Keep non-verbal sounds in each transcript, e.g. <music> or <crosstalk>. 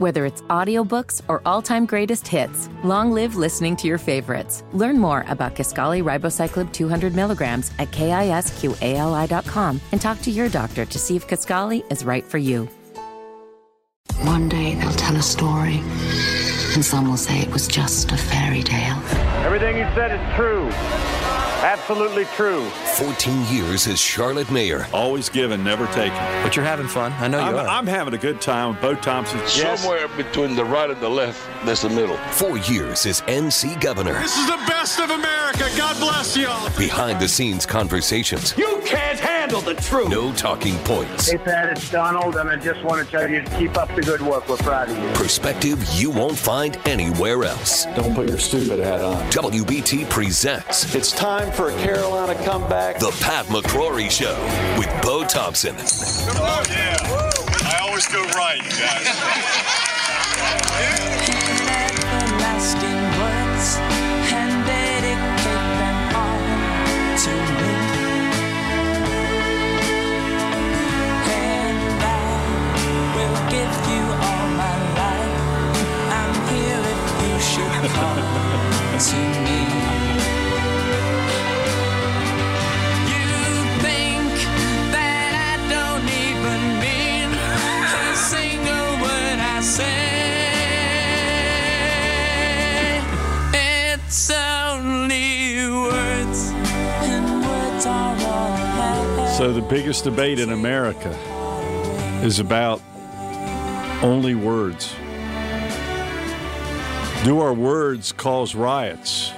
Whether it's audiobooks or all-time greatest hits, long live listening to your favorites. Learn more about Kisqali Ribociclib 200 milligrams at kisqali.com and talk to your doctor to see if Kisqali is right for you. One day they'll tell a story, and some will say it was just a fairy tale. Everything you said is true. Absolutely true. 14 years as Charlotte Mayor. Always given, never taken. But you're having fun. I know you I'm, are. I'm having a good time with Bo Thompson. Somewhere between the right and the left, there's the middle. Four years as NC governor. This is the best of America. God bless y'all. Behind the scenes conversations. You can't handle the truth. No talking points. Hey, Pat, it's Donald, and I just want to tell you to keep up the good work. We're proud of you. Perspective you won't find anywhere else. Don't put your stupid hat on. WBT presents. It's time for a Carolina comeback. The Pat McCrory Show with Bo Thompson. Oh, yeah. I always go right, to me. So the biggest debate in America is about only words. Do our words cause riots?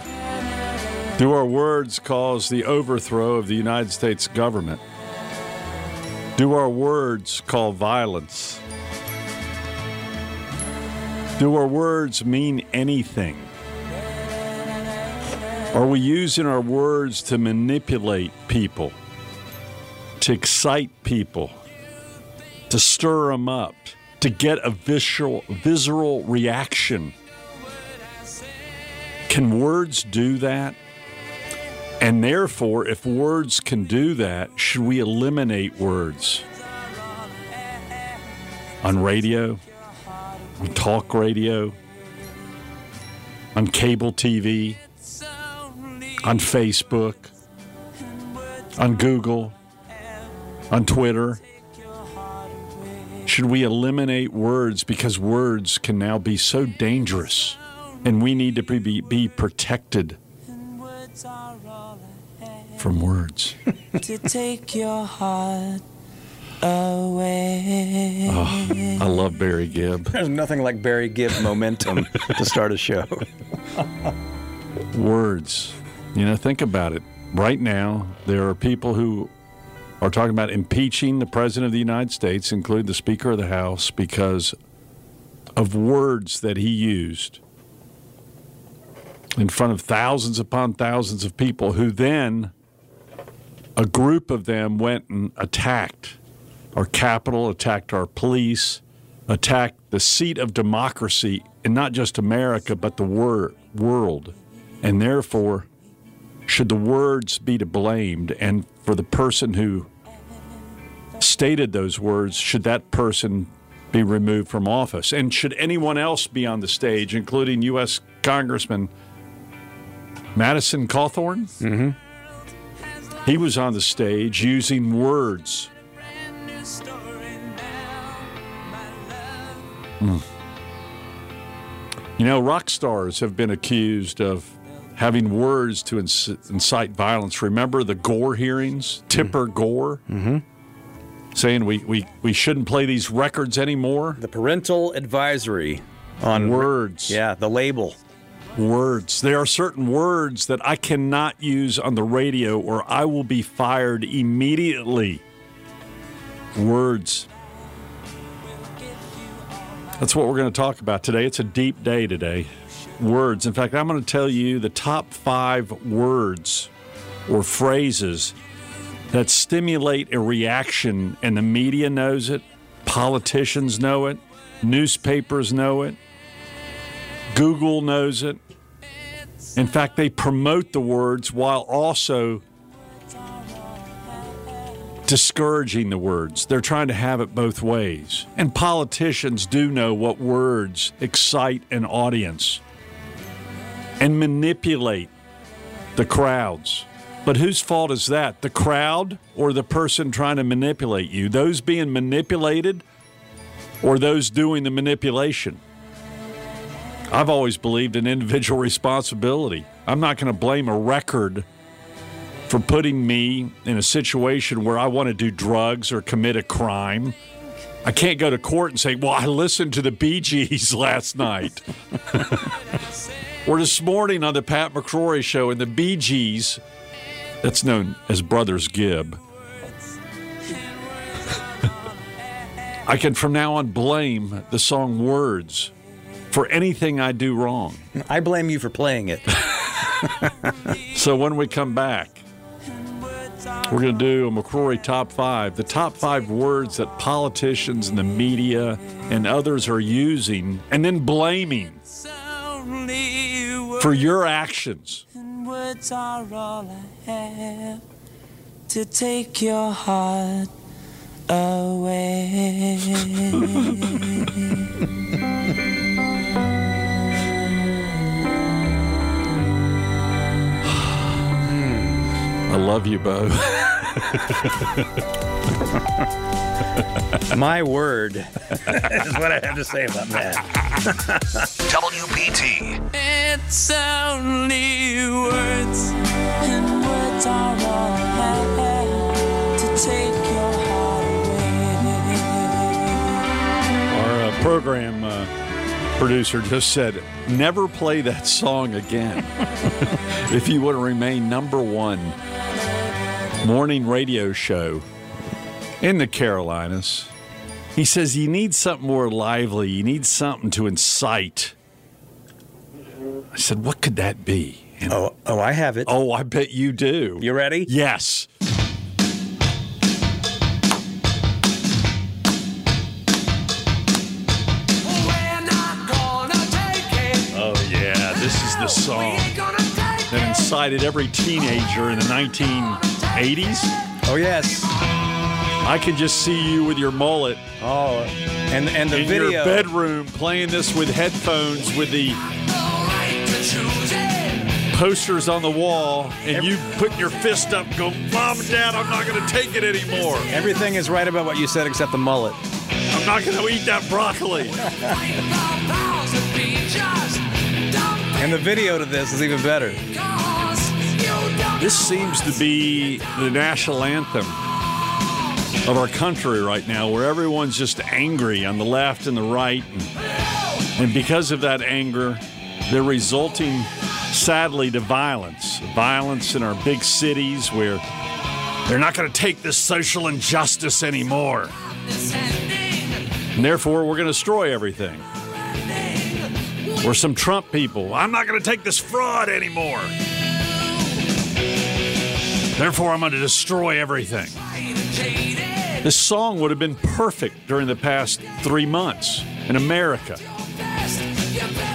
Do our words cause the overthrow of the United States government? Do our words call violence? Do our words mean anything? Are we using our words to manipulate people, to excite people, to stir them up, to get a visceral, visceral reaction? Can words do that? And therefore, if words can do that, should we eliminate words? On radio, on talk radio, on cable TV, on Facebook, on Google, on Twitter? Should we eliminate words because words can now be so dangerous and we need to be, be protected from words? <laughs> to take your heart away. Oh, I love Barry Gibb. There's nothing like Barry Gibb momentum to start a show. <laughs> Words. You know, think about it. Right now, there are people who are talking about impeaching the President of the United States, including the Speaker of the House, because of words that he used in front of thousands upon thousands of people who then a group of them went and attacked our Capitol, attacked our police, attacked the seat of democracy in not just America, but the wor- world. And therefore, should the words be to blamed? And for the person who stated those words, should that person be removed from office? And should anyone else be on the stage, including U.S. Congressman Madison Cawthorn? Mm-hmm. He was on the stage using words. Mm. You know, rock stars have been accused of having words to inc- incite violence. Remember the Gore hearings? Tipper Gore? Mm-hmm. Saying we, we, we shouldn't play these records anymore? The parental advisory on words. Yeah, the label. Words. There are certain words that I cannot use on the radio or I will be fired immediately. Words. That's what we're going to talk about today. It's a deep day today. Words. In fact, I'm going to tell you the top five words or phrases that stimulate a reaction, and the media knows it, politicians know it, newspapers know it, Google knows it. In fact, they promote the words while also discouraging the words. They're trying to have it both ways. And politicians do know what words excite an audience and manipulate the crowds. But whose fault is that? The crowd or the person trying to manipulate you? Those being manipulated or those doing the manipulation? I've always believed in individual <laughs> responsibility. I'm not going to blame a record for putting me in a situation where I want to do drugs or commit a crime. I can't go to court and say, well, I listened to the Bee Gees <laughs> last night. <laughs> or this morning on the Pat McCrory show, and the Bee Gees, that's known as Brothers Gibb. I can from now on blame the song Words for anything I do wrong. I blame you for playing it. <laughs> so when we come back, we're going to do a McCrory top five, the top five words that politicians and the media and others are using and then blaming for your actions. And words are all I have to take your heart away. I love you, Bo. <laughs> My word <laughs> is what I have to say about that. <laughs> WBT. It's only words, and words are all I have to take your heart away. Our uh, program uh, producer just said, never play that song again if you want to remain number one morning radio show in the Carolinas. He says, You need something more lively. You need something to incite. I said, What could that be? And, Oh, oh, I have it. oh, I bet you do. You ready? Yes. Oh, yeah. This is the song that incited every teenager in the 1980s. Oh, yes. I can just see you with your mullet Oh, and and the in video. your bedroom playing this with headphones with the posters on the wall, and you putting your fist up, go, Mom and Dad, I'm not going to take it anymore. Everything is right about what you said except the mullet. I'm not going to eat that broccoli. And the video to this is even better. This seems to be the national anthem of our country right now, where everyone's just angry on the left and the right. And, and because of that anger, they're resulting, sadly, to violence. Violence in our big cities where they're not going to take this social injustice anymore. And therefore, we're going to destroy everything. Or some Trump people, I'm not going to take this fraud anymore. Therefore, I'm going to destroy everything. This song would have been perfect during the past three months in America.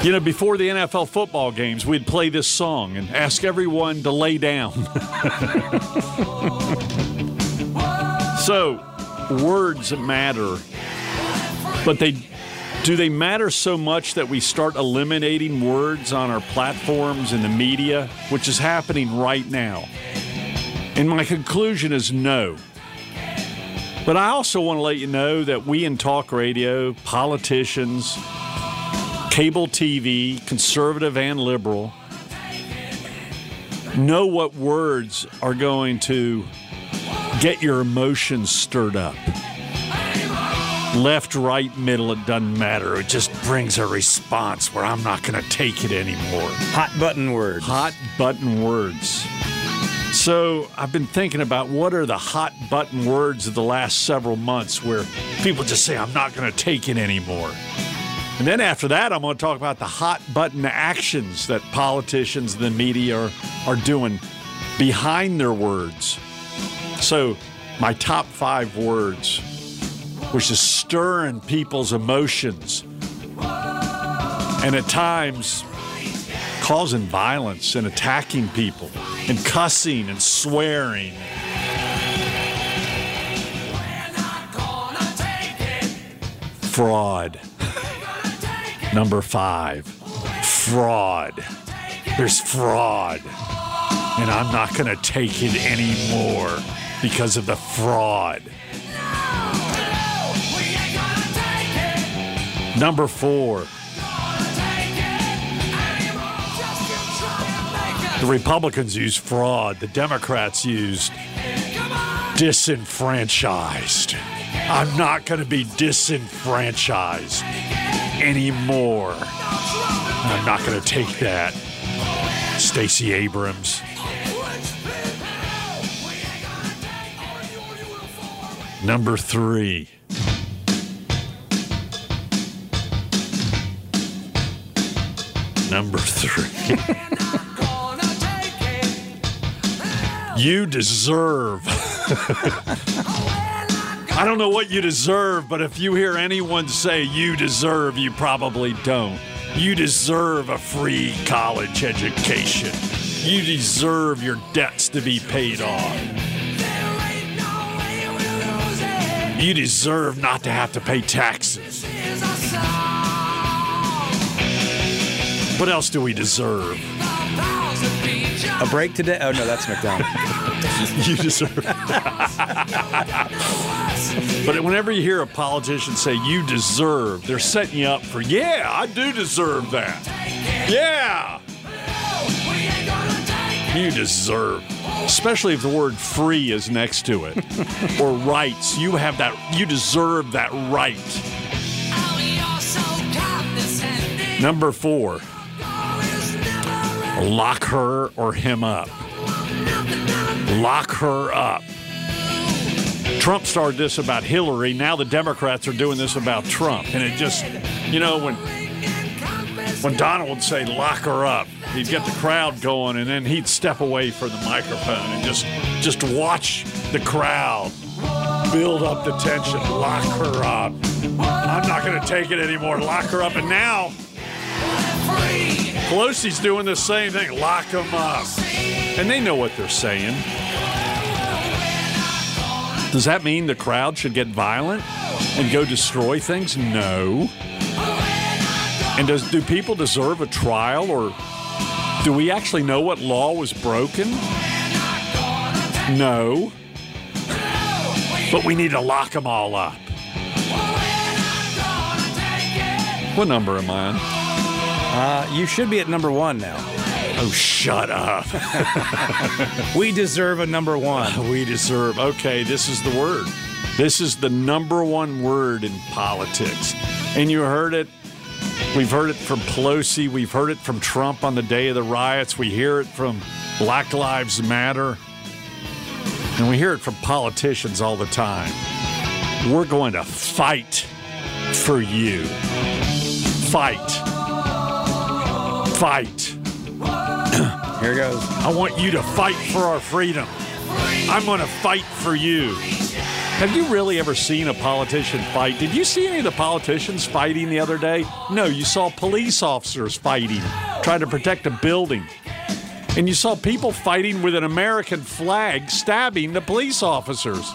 You know, before the NFL football games, we'd play this song and ask everyone to lay down. <laughs> so, words matter, but they do they matter so much that we start eliminating words on our platforms in the media, which is happening right now? And my conclusion is no. But I also want to let you know that we in talk radio, politicians, cable TV, conservative and liberal, know what words are going to get your emotions stirred up. Left, right, middle, it doesn't matter. It just brings a response where I'm not going to take it anymore. Hot button words. Hot button words. So I've been thinking about what are the hot button words of the last several months where people just say, I'm not going to take it anymore. And then after that, I'm going to talk about the hot button actions that politicians and the media are, are doing behind their words. So, my top five words, which is stirring people's emotions and at times causing violence and attacking people and cussing and swearing. Fraud. <laughs> Number five, fraud. There's fraud. And I'm not going to take it anymore because of the fraud. Number four, the Republicans use fraud, the Democrats used disenfranchised. I'm not going to be disenfranchised anymore. I'm not going to take that. Stacey Abrams. Number three. Number three. <laughs> you deserve. I don't know what you deserve, but if you hear anyone say you deserve, you probably don't. You deserve a free college education. You deserve your debts to be paid off. You deserve not to have to pay taxes. What else do we deserve? A break today? Oh no, that's McDonald. <laughs> you deserve. That. But whenever you hear a politician say "you deserve," they're setting you up for "yeah, I do deserve that." Yeah, you deserve. Especially if the word "free" is next to it, <laughs> or rights. You have that. You deserve that right. Number four. Lock her or him up. Lock her up. Trump started this about Hillary. Now the Democrats are doing this about Trump. And it just, you know, when when Donald would say lock her up, he'd get the crowd going and then he'd step away from the microphone and just just watch the crowd build up the tension. Lock her up. I'm not going to take it anymore. Lock her up. And now Pelosi's doing the same thing. Lock them up. And they know what they're saying. Does that mean the crowd should get violent and go destroy things? No. And does do people deserve a trial or do we actually know what law was broken? No. But we need to lock them all up. What number am I on? Uh, you should be at number one now. Oh, shut up. <laughs> we deserve a number one. <laughs> We deserve. Okay, this is the word. This is the number one word in politics. And you heard it. We've heard it from Pelosi. We've heard it from Trump on the day of the riots. We hear it from Black Lives Matter. And we hear it from politicians all the time. We're going to fight for you. Fight. Fight. <clears throat> Here goes. I want you to fight for our freedom. I'm going to fight for you. Have you really ever seen a politician fight? Did you see any of the politicians fighting the other day? No, you saw police officers fighting, trying to protect a building. And you saw people fighting with an American flag, stabbing the police officers.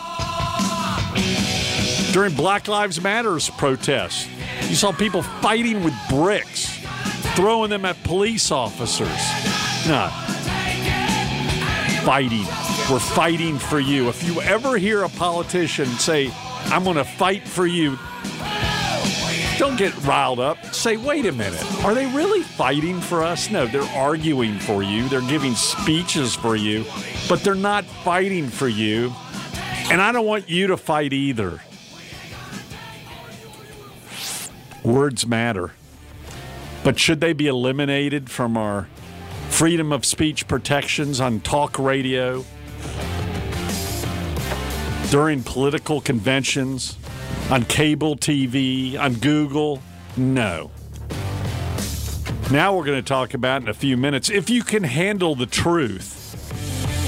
During Black Lives Matters protests, you saw people fighting with bricks, throwing them at police officers. No. Fighting. We're fighting for you. If you ever hear a politician say, I'm going to fight for you, don't get riled up. Say, wait a minute. Are they really fighting for us? No, they're arguing for you. They're giving speeches for you, but they're not fighting for you. And I don't want you to fight either. Words matter. But should they be eliminated from our freedom of speech protections on talk radio, during political conventions, on cable TV, on Google? No. Now we're going to talk about in a few minutes if you can handle the truth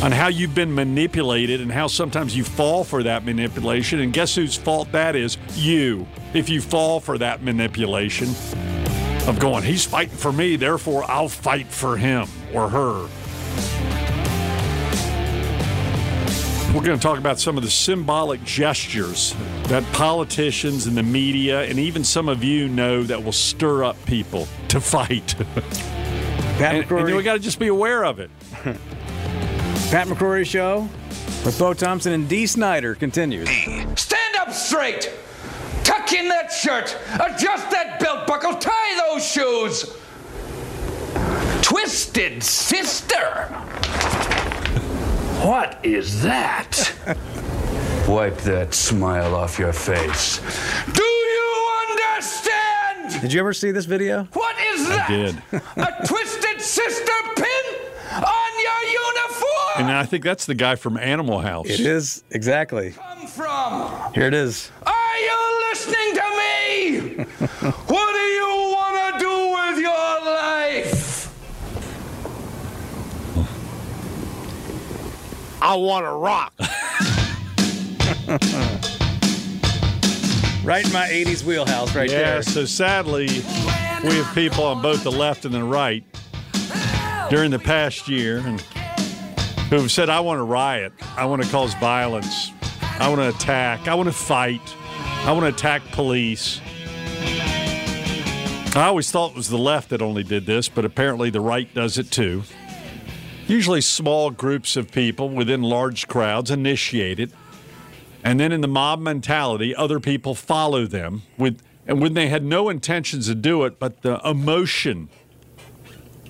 on how you've been manipulated and how sometimes you fall for that manipulation. And guess whose fault that is? You. If you fall for that manipulation of going, he's fighting for me, therefore I'll fight for him or her. We're going to talk about some of the symbolic gestures that politicians and the media and even some of you know that will stir up people to fight. <laughs> Pat and, McCrory. and we got to just be aware of it. <laughs> Pat McCrory Show with Bo Thompson and Dee Snider continues. Stand up straight. Tuck in that shirt. Adjust that belt buckle. Tie those shoes. Twisted sister. What is that? <laughs> Wipe that smile off your face. Do you understand? Did you ever see this video? What is that? I did. A twisted sister pin on your uniform? And I think that's the guy from Animal House. It is, exactly. Come from? Here it is. Are you listening to me? <laughs> what do you want to do with your life? I want to rock. <laughs> right in my 80s wheelhouse, right there. yeah, there. so sadly, we have people on both the left and the right during the past year who have said, I want to riot. I want to cause violence. I want to attack. I want to fight. I want to attack police. I always thought it was the left that only did this, but apparently the right does it too. Usually small groups of people within large crowds initiate it. And then in the mob mentality, other people follow them with and when they had no intentions to do it, but the emotion,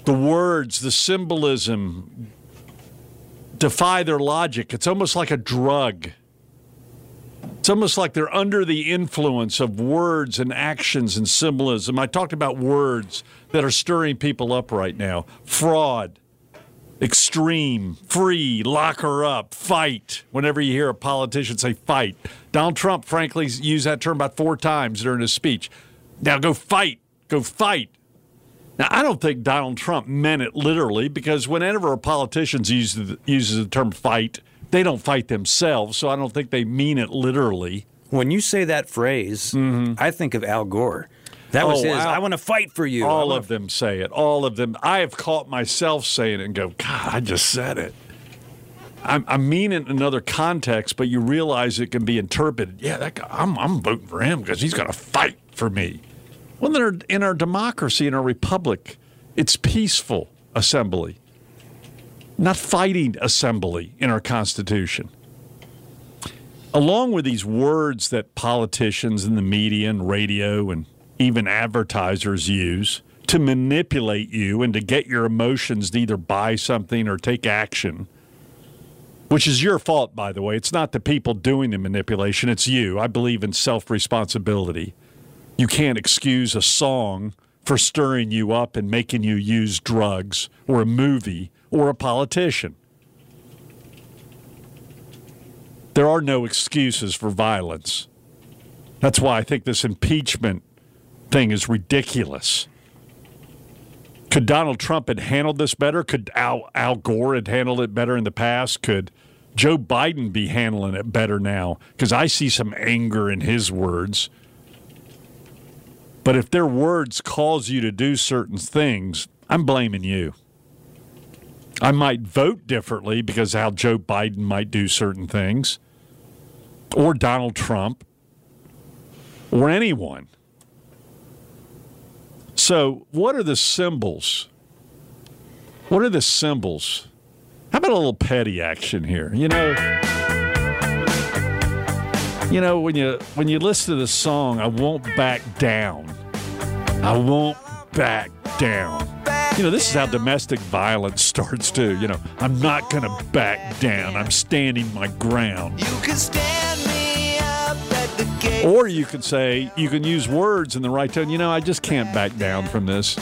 the words, the symbolism defy their logic. It's almost like a drug. It's almost like they're under the influence of words and actions and symbolism. I talked about words that are stirring people up right now fraud, extreme, free, lock her up, fight. Whenever you hear a politician say fight, Donald Trump, frankly, used that term about four times during his speech. Now go fight, go fight. Now, I don't think Donald Trump meant it literally because whenever a politician uses the, uses the term fight, they don't fight themselves, so I don't think they mean it literally. When you say that phrase, mm-hmm. I think of Al Gore. That was Oh, his. Al- I want to fight for you. All of them say it. All of them. I have caught myself saying it and go, God, I just said it. I, I mean it in another context, but you realize it can be interpreted. Yeah, that guy, I'm, I'm voting for him because he's going to fight for me. Well, in our, in our democracy, in our republic, it's peaceful assembly, not fighting assembly in our Constitution. Along with these words that politicians and the media and radio and even advertisers use to manipulate you and to get your emotions to either buy something or take action, which is your fault, by the way. It's not the people doing the manipulation, it's you. I believe in self responsibility. You can't excuse a song for stirring you up and making you use drugs or a movie or a politician. There are no excuses for violence. That's why I think this impeachment thing is ridiculous. Could Donald Trump have handled this better? Could Al, Al Gore have handled it better in the past? Could Joe Biden be handling it better now? Because I see some anger in his words. But if their words cause you to do certain things, I'm blaming you. I might vote differently because how Joe Biden might do certain things, or Donald Trump, or anyone. So, what are the symbols? What are the symbols? How about a little Petty action here? You know, you know when you when you listen to the song, I won't back down. I won't back down. You know, this is how domestic violence starts too. You know, I'm not going to back down. I'm standing my ground. You can stand me up at the gate. Or you could say, you can use words in the right tone. You know, I just can't back down from this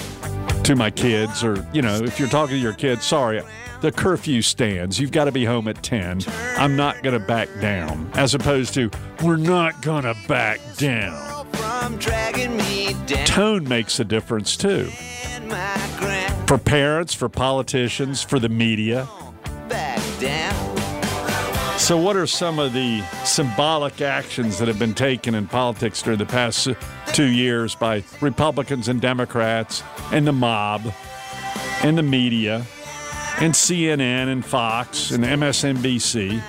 to my kids. Or, you know, if you're talking to your kids, sorry, the curfew stands. You've got to be home at 10. I'm not going to back down. As opposed to, we're not going to back down. From dragging me down Tone makes a difference too. For parents, for politicians, for the media. So, what are some of the symbolic actions that have been taken in politics during the past two years by Republicans and Democrats and the mob and the media and CNN and Fox and MSNBC?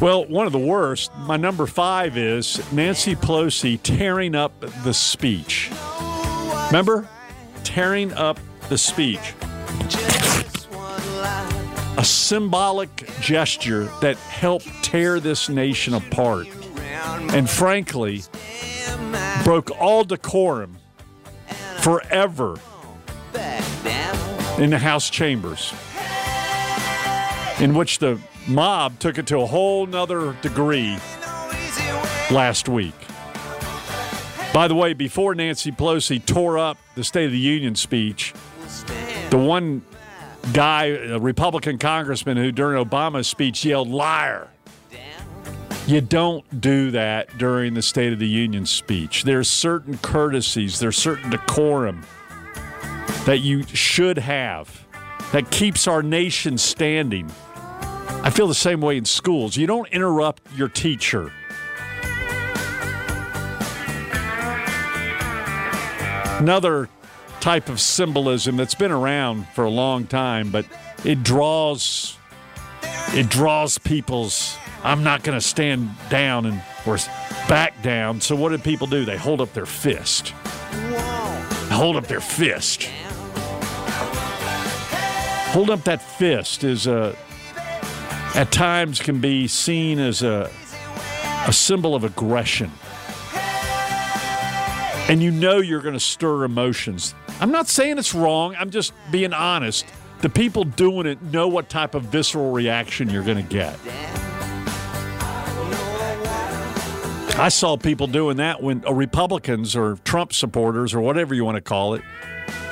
Well, one of the worst, my number five is Nancy Pelosi tearing up the speech. Remember? Tearing up the speech. A symbolic gesture that helped tear this nation apart. And frankly, broke all decorum forever in the House chambers, in which the mob took it to a whole nother degree last week. By the way, before Nancy Pelosi tore up the State of the Union speech, the one guy, a Republican congressman who during Obama's speech yelled, liar. You don't do that during the State of the Union speech. There's certain courtesies, there's certain decorum that you should have that keeps our nation standing. I feel the same way in schools. You don't interrupt your teacher. Another type of symbolism that's been around for a long time, but it draws it draws people's I'm not going to stand down and or back down. So what do people do? They hold up their fist. Hold up their fist. Hold up that fist is a at times can be seen as a a symbol of aggression. And you know you're going to stir emotions. I'm not saying it's wrong. I'm just being honest. The people doing it know what type of visceral reaction you're going to get. I saw people doing that when uh, Republicans or Trump supporters or whatever you want to call it,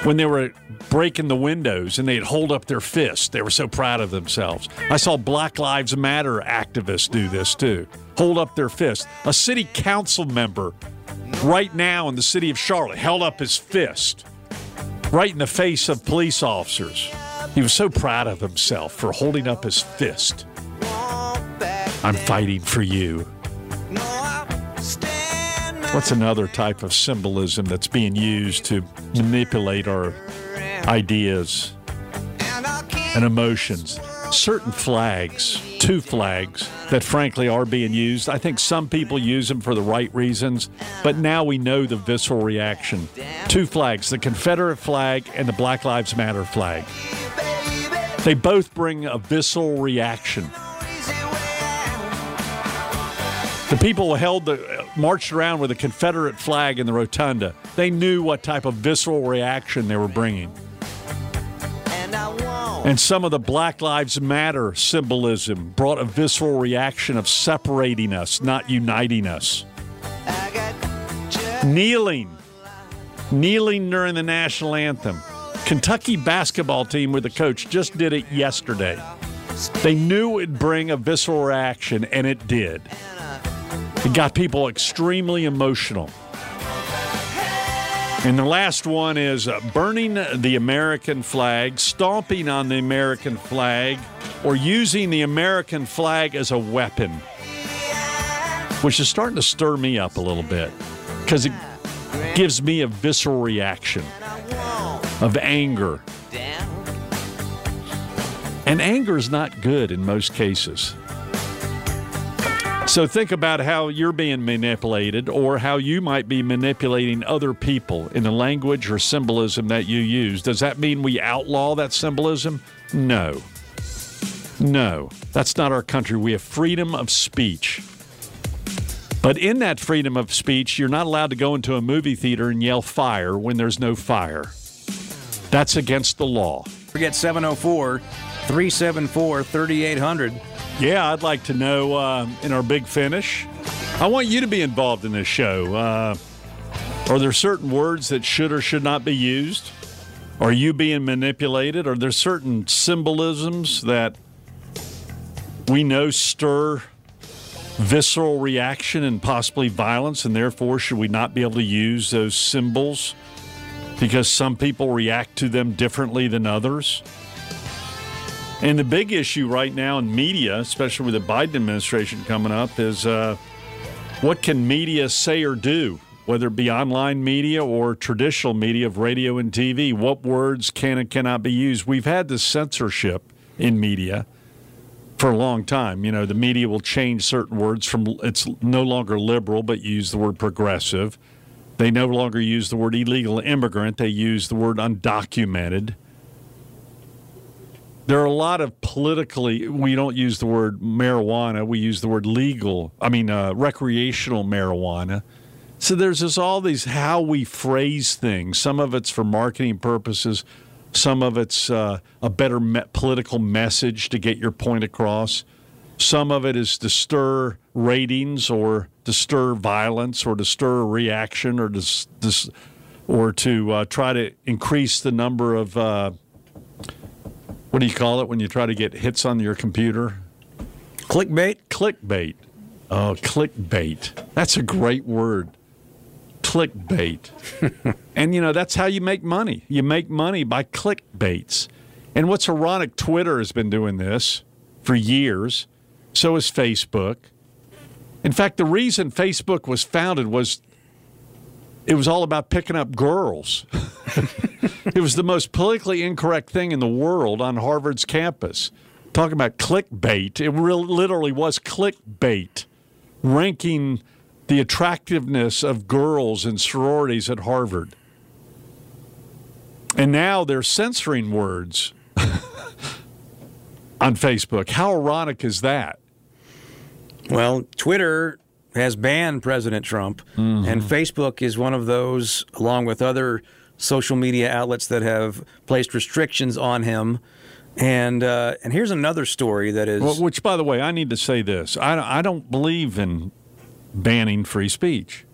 when they were breaking the windows and they'd hold up their fist. They were so proud of themselves. I saw Black Lives Matter activists do this too. Hold up their fist. A city council member right now in the city of Charlotte held up his fist right in the face of police officers. He was so proud of himself for holding up his fist. I'm fighting for you. What's another type of symbolism that's being used to manipulate our ideas and emotions? Certain flags, two flags, that frankly are being used. I think some people use them for the right reasons, but now we know the visceral reaction. Two flags, the Confederate flag and the Black Lives Matter flag. They both bring a visceral reaction. The people held the marched around with a Confederate flag in the rotunda. They knew what type of visceral reaction they were bringing. And some of the Black Lives Matter symbolism brought a visceral reaction of separating us, not uniting us. Kneeling, kneeling during the national anthem. Kentucky basketball team with the coach just did it yesterday. They knew it'd bring a visceral reaction, and it did. It got people extremely emotional. And the last one is uh, burning the American flag, stomping on the American flag, or using the American flag as a weapon, which is starting to stir me up a little bit because it gives me a visceral reaction of anger. And anger is not good in most cases. So think about how you're being manipulated or how you might be manipulating other people in the language or symbolism that you use. Does that mean we outlaw that symbolism? No. No. That's not our country. We have freedom of speech. But in that freedom of speech, you're not allowed to go into a movie theater and yell fire when there's no fire. That's against the law. Forget 704 374 3800. Yeah, I'd like to know uh, in our big finish. I want you to be involved in this show. Uh, are there certain words that should or should not be used? Are you being manipulated? Are there certain symbolisms that we know stir visceral reaction and possibly violence, and therefore should we not be able to use those symbols because some people react to them differently than others? And the big issue right now in media, especially with the Biden administration coming up, is uh, what can media say or do, whether it be online media or traditional media of radio and TV? What words can and cannot be used? We've had this censorship in media for a long time. You know, the media will change certain words from it's no longer liberal, but use the word progressive. They no longer use the word illegal immigrant, they use the word undocumented. There are a lot of politically, we don't use the word marijuana, we use the word legal, I mean, uh, recreational marijuana. So there's just all these how we phrase things. Some of it's for marketing purposes, some of it's uh, a better me- political message to get your point across. Some of it is to stir ratings or to stir violence or to stir reaction or to, to or to uh, try to increase the number of uh, what do you call it when you try to get hits on your computer? Clickbait. Clickbait. Oh, clickbait. That's a great word. Clickbait. <laughs> and you know, that's how you make money. You make money by clickbaits. And what's ironic, Twitter has been doing this for years. So has Facebook. In fact, the reason Facebook was founded was it was all about picking up girls. <laughs> it was the most politically incorrect thing in the world on Harvard's campus. Talking about clickbait, it literally was clickbait, ranking the attractiveness of girls in sororities at Harvard. And now they're censoring words <laughs> on Facebook. How ironic is that? Well, Twitter has banned President Trump, and mm-hmm. Facebook is one of those, along with other social media outlets that have placed restrictions on him. And uh, and here's another story that is Well, which, by the way, I need to say this: I, I don't believe in banning free speech.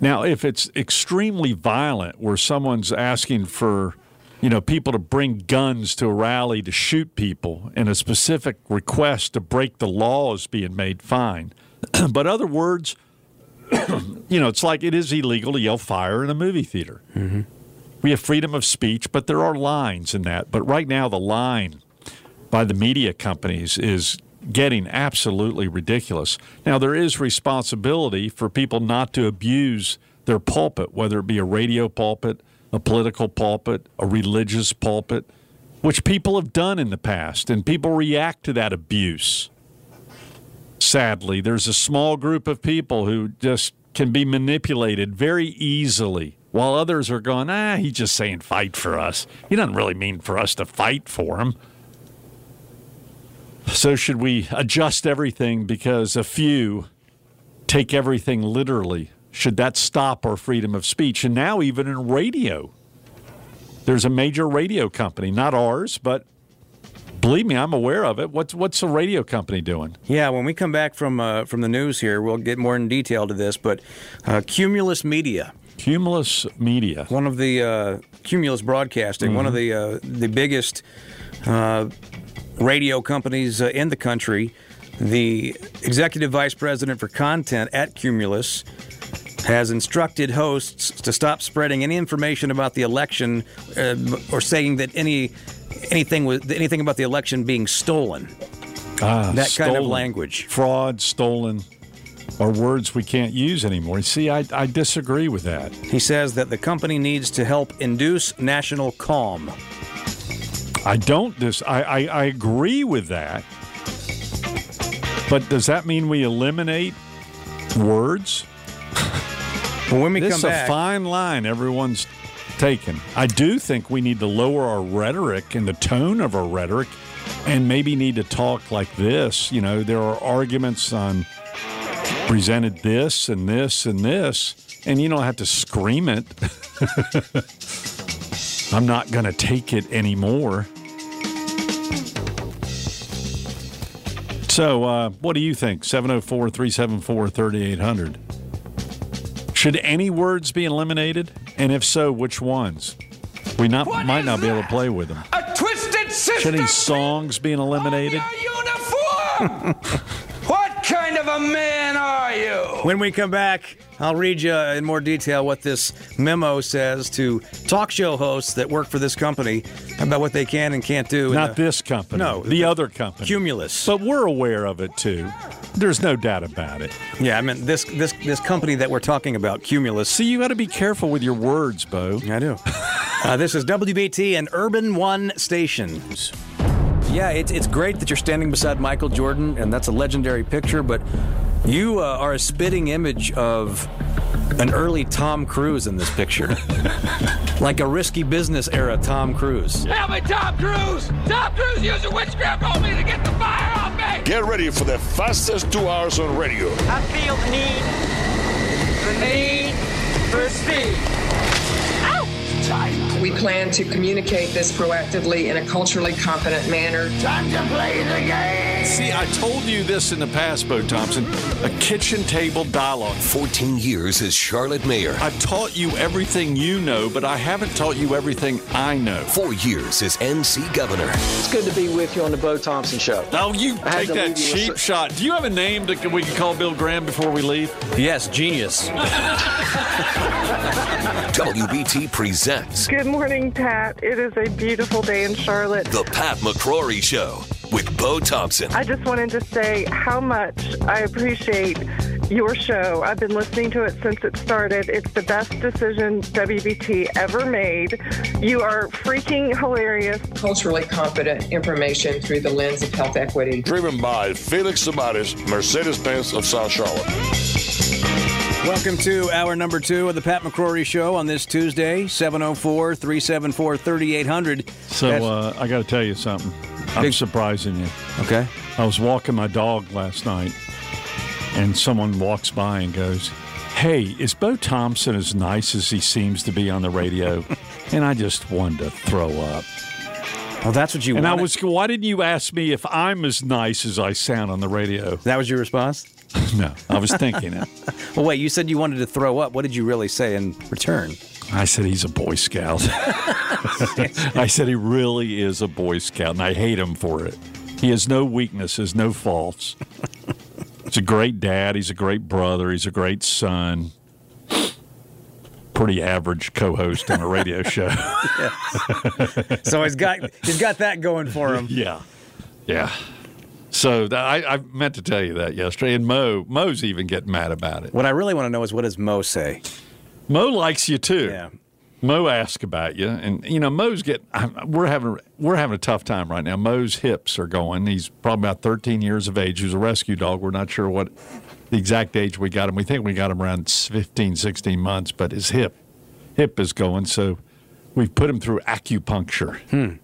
Now, if it's extremely violent, where someone's asking for, you know, people to bring guns to a rally to shoot people, and a specific request to break the law is being made, fine. <clears throat> but other words, <clears throat> you know, it's like it is illegal to yell fire in a movie theater. Mm-hmm. We have freedom of speech, but there are lines in that. But right now, the line by the media companies is getting absolutely ridiculous. Now, there is responsibility for people not to abuse their pulpit, whether it be a radio pulpit, a political pulpit, a religious pulpit, which people have done in the past, and people react to that abuse. Sadly, there's a small group of people who just can be manipulated very easily, while others are going, ah, he's just saying fight for us. He doesn't really mean for us to fight for him. So, should we adjust everything because a few take everything literally? Should that stop our freedom of speech? And now, even in radio, there's a major radio company, not ours, but believe me, I'm aware of it. What's what's the radio company doing? Yeah, when we come back from uh, from the news here, we'll get more in detail to this. But uh, Cumulus Media, Cumulus Media, one of the uh, Cumulus Broadcasting, one of the uh, the biggest uh, radio companies uh, in the country. The executive vice president for content at Cumulus has instructed hosts to stop spreading any information about the election uh, or saying that any anything was anything about the election being stolen. Ah, That kind of language. fraud, stolen, are words we can't use anymore. See, I, I disagree with that. He says that the company needs to help induce national calm. I don't dis. I, I, I agree with that. But does that mean we eliminate words? Well, when we this come is a fine line everyone's taken. I do think we need to lower our rhetoric and the tone of our rhetoric, and maybe need to talk like this. You know, there are arguments on presented this and this and this, and you don't have to scream it. <laughs> I'm not going to take it anymore. So, uh, what do you think? 704 374 3800. Should any words be eliminated? And if so, which ones? We not, might not be able to play with them. A twisted system. Should any songs being eliminated? uniform. <laughs> what kind of a man are you? when we come back, I'll read you in more detail what this memo says to talk show hosts that work for this company about what they can and can't do. Not the- this company. No, the other company. Cumulus. But we're aware of it too. There's no doubt about it. Yeah, I mean this this this company that we're talking about, Cumulus. See, you got to be careful with your words, Bo. I do. uh, this is WBT and Urban One stations. Yeah, it's, it's great that you're standing beside Michael Jordan, and that's a legendary picture, but you uh, are a spitting image of an early Tom Cruise in this picture. <laughs> like a risky business era Tom Cruise. Help me, Tom Cruise! Tom Cruise using witchcraft on me to get the fire off me! Get ready for the fastest two hours on radio. I feel the need, the need for speed. We plan to communicate this proactively in a culturally competent manner. Time to play the game! See, I told you this in the past, Bo Thompson. A kitchen table dialogue. 14 years as Charlotte Mayor. I've taught you everything you know, but I haven't taught you everything I know. Four years as NC Governor. It's good to be with you on the Bo Thompson Show. Oh, you take that cheap shot. Do you have a name that we can call Bill Graham before we leave? Yes, genius. <laughs> WBT presents Good morning, Pat. It is a beautiful day in Charlotte. The Pat McCrory Show with Bo Thompson. I just wanted to say how much I appreciate your show. I've been listening to it since it started. It's the best decision WBT ever made. You are freaking hilarious. Culturally competent information through the lens of health equity. Driven by Felix Samaris, Mercedes Benz of South Charlotte. Welcome to hour number two of the Pat McCrory Show on this Tuesday, 704 374 3800. So uh, I got to tell you something. I'm Big- surprising you. Okay. I was walking my dog last night, and someone walks by and goes, Hey, is Bo Thompson as nice as he seems to be on the radio? <laughs> and I just wanted to throw up. Oh, that's what you And I was, why didn't you ask me if I'm as nice as I sound on the radio? That was your response? no, I was thinking it. <laughs> Well, wait, you said you wanted to throw up. What did you really say in return? I said he's a Boy Scout. <laughs> I said he really is a Boy Scout, and I hate him for it. He has no weaknesses, no faults. He's a great dad. He's a great brother. He's a great son. Pretty average co-host on a radio <laughs> show. so he's got he's got that going for him. yeah, yeah. So that, I, I meant to tell you that yesterday, and Mo Mo's even getting mad about it. What I really want to know is what does Mo say? Mo likes you too. Yeah. Mo asked about you, and you know Mo's get. We're having we're having a tough time right now. Mo's hips are going. He's probably about 13 years of age. He's a rescue dog. We're not sure what the exact age we got him. We think we got him around 15, 16 months, but his hip hip is going. So we've put him through acupuncture. Hmm.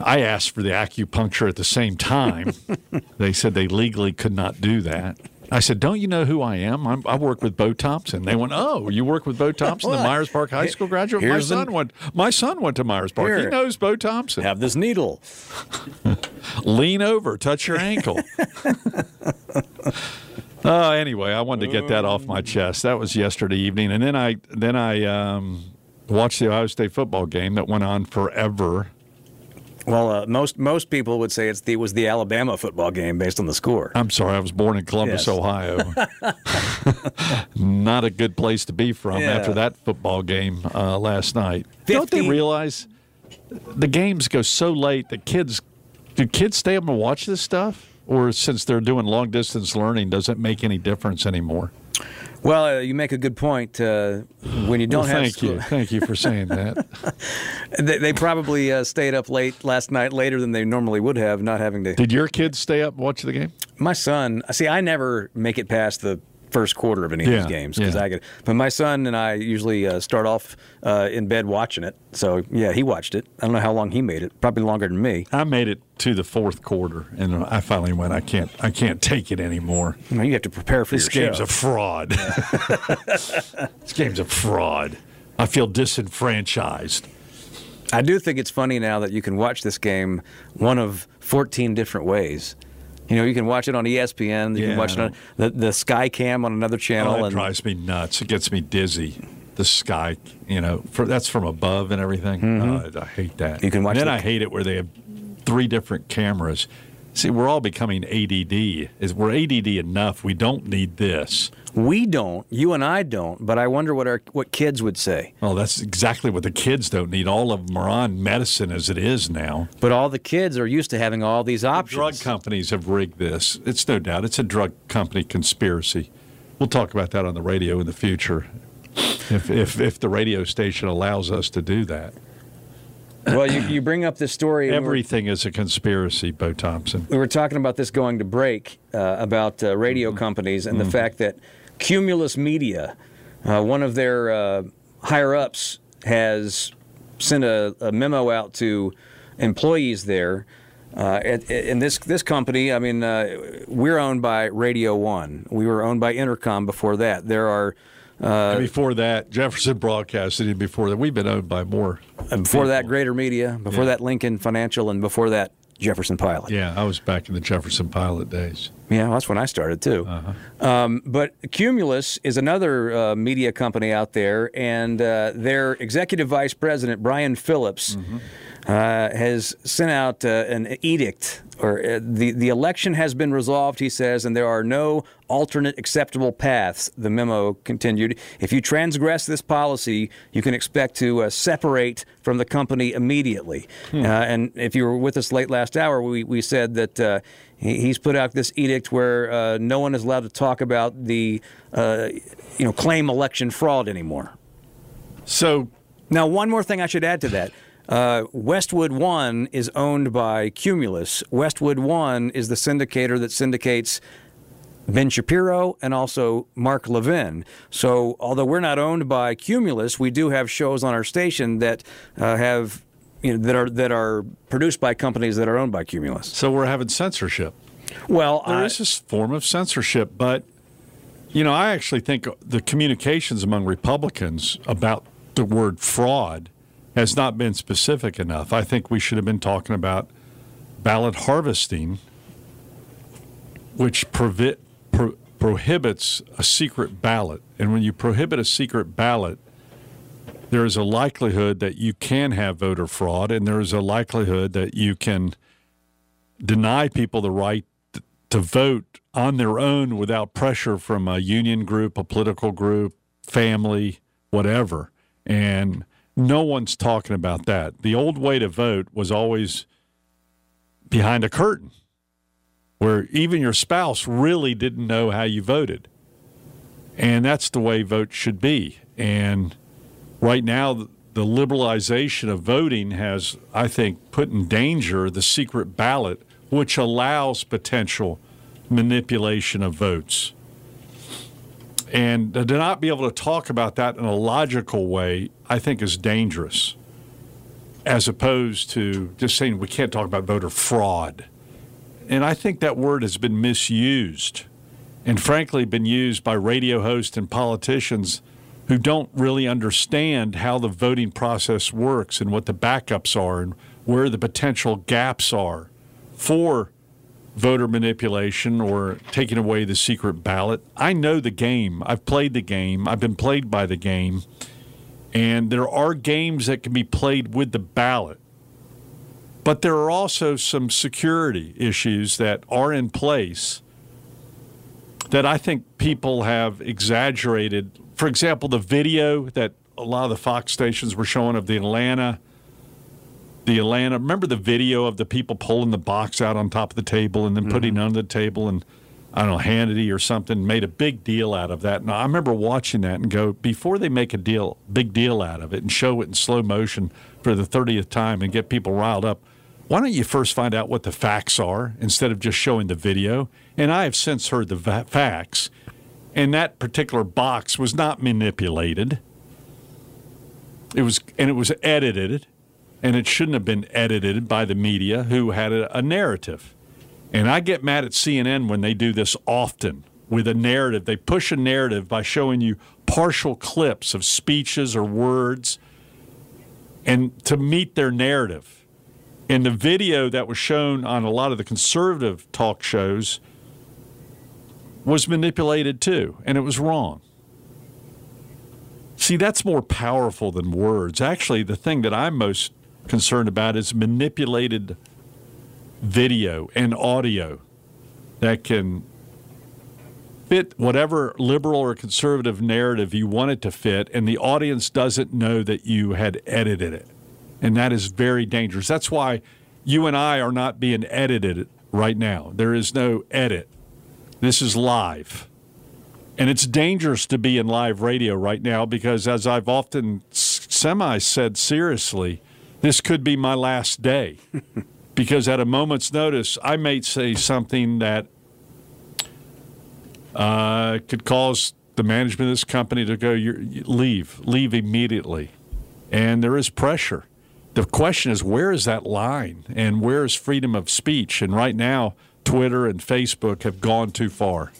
I asked for the acupuncture at the same time. <laughs> they said they legally could not do that. I said, "Don't you know who I am? I'm, I work with Bo Thompson." They went, "Oh, you work with Bo <laughs> Thompson, the Myers Park High School graduate." My Here's the- son went. My son went to Myers Park. He knows Bo Thompson. Have this needle. <laughs> Lean over, touch your ankle. <laughs> uh, anyway, I wanted to get that off my chest. That was yesterday evening, and then I then I um, watched the Ohio State football game that went on forever. Well, uh, most most people would say it's the, it was the Alabama football game based on the score. I'm sorry, I was born in Columbus, Yes. Ohio. <laughs> Not a good place to be from Yeah. after that football game uh, last night. Don't they realize the games go so late that kids do kids stay up and watch this stuff? Or since they're doing long distance learning, does it make any difference anymore? Well, uh, you make a good point. Uh, when you don't Well, have thank school, you, thank you for saying that. <laughs> they, they probably uh, stayed up late last night, later than they normally would have, not having to. Did your kids stay up and watch the game? My son, see, I never make it past the first quarter of any of Yeah, these games because yeah. I get. But my son and I usually uh, start off uh, in bed watching it. So yeah, he watched it. I don't know how long he made it. Probably longer than me. I made it to the fourth quarter, and I finally went. I can't. I can't take it anymore. You, know, you have to prepare for This game's a fraud. <laughs> this game's a fraud. I feel disenfranchised. I do think it's funny now that you can watch this game one of 14 different ways. You know, you can watch it on ESPN. You Yeah, can watch it on the, the Sky Cam on another channel. Oh, that and drives me nuts. It gets me dizzy. The sky, you know, for, that's from above and everything. Mhm. Uh, I hate that. You can watch And then the- I hate it where they have three different cameras. See, we're all becoming ADD. Is we're ADD enough? We don't need this. we don't. You and I don't. But I wonder what our what kids would say. Well, that's exactly what the kids don't need. All of them are on medicine as it is now. But all the kids are used to having all these options. Drug companies have rigged this. It's no doubt. It's a drug company conspiracy. We'll talk about that on the radio in the future, if if if the radio station allows us to do that. Well, you, you bring up this story. we're- Everything is a conspiracy, Bo Thompson. we were talking about this going to break uh, about uh, radio Mm-hmm. companies and the fact that Cumulus Media, uh, one of their uh, higher ups, has sent a, a memo out to employees there. Uh, in this this company, I mean, uh, we're owned by Radio One. We were owned by Entercom before that. There are. Uh, before that, Jefferson Broadcasting, and before that, we've been owned by more. and before that, Greater Media. Before Yeah. that, Lincoln Financial, and before that, Jefferson Pilot. Yeah, I was back in the Jefferson Pilot days. Yeah, well, that's when I started too. Um, but Cumulus is another uh, media company out there, and uh, their executive vice president Brian Phillips uh, has sent out uh, an edict, or uh, the the election has been resolved. He says, and there are no alternate acceptable paths. The memo continued. If you transgress this policy, you can expect to uh, separate from the company immediately. Uh, and if you were with us late last hour, we we said that. Uh, He's put out this edict where uh, no one is allowed to talk about the, uh, you know, claim election fraud anymore. So now, one more thing I should add to that: uh, Westwood One is owned by Cumulus. Westwood One is the syndicator that syndicates Ben Shapiro and also Mark Levin. So, although we're not owned by Cumulus, we do have shows on our station that uh, have. You know, that are that are produced by companies that are owned by Cumulus. So we're having censorship. Well, there I- is this form of censorship, but you know, I actually think the communications among Republicans about the word fraud has not been specific enough. I think we should have been talking about ballot harvesting, which provi- pro- prohibits a secret ballot. And when you prohibit a secret ballot, there is a likelihood that you can have voter fraud, and there is a likelihood that you can deny people the right to vote on their own without pressure from a union group, a political group, family, whatever. And no one's talking about that. The old way to vote was always behind a curtain, where even your spouse really didn't know how you voted. And that's the way votes should be. And right now, the liberalization of voting has, I think, put in danger the secret ballot, which allows potential manipulation of votes. And to not be able to talk about that in a logical way, I think is dangerous, as opposed to just saying we can't talk about voter fraud. And I think that word has been misused and frankly been used by radio hosts and politicians who don't really understand how the voting process works and what the backups are and where the potential gaps are for voter manipulation or taking away the secret ballot. I know the game. I've played the game. I've been played by the game. And there are games that can be played with the ballot. But there are also some security issues that are in place that I think people have exaggerated. For example, the video that a lot of the Fox stations were showing of the Atlanta, the Atlanta. Remember the video of the people pulling the box out on top of the table and then putting it under the table and I don't know Hannity or something made a big deal out of that. And I remember watching that and go before they make a deal, big deal out of it and show it in slow motion for the thirtieth time and get people riled up. Why don't you first find out what the facts are instead of just showing the video? And I have since heard the va- facts, and that particular box was not manipulated. It was, and it was edited, and it shouldn't have been edited by the media who had a, a narrative. And I get mad at CNN when they do this often with a narrative. They push a narrative by showing you partial clips of speeches or words and to meet their narrative. And the video that was shown on a lot of the conservative talk shows was manipulated too, and it was wrong. See, that's more powerful than words. Actually, the thing that I'm most concerned about is manipulated video and audio that can fit whatever liberal or conservative narrative you want it to fit, and the audience doesn't know that you had edited it. And that is very dangerous. That's why you and I are not being edited right now. There is no edit. This is live. And it's dangerous to be in live radio right now because, as I've often semi said seriously, this could be my last day <laughs> because at a moment's notice, I may say something that uh, could cause the management of this company to go, leave, leave immediately. And there is pressure. The question is, where is that line and where is freedom of speech? And right now, Twitter and Facebook have gone too far.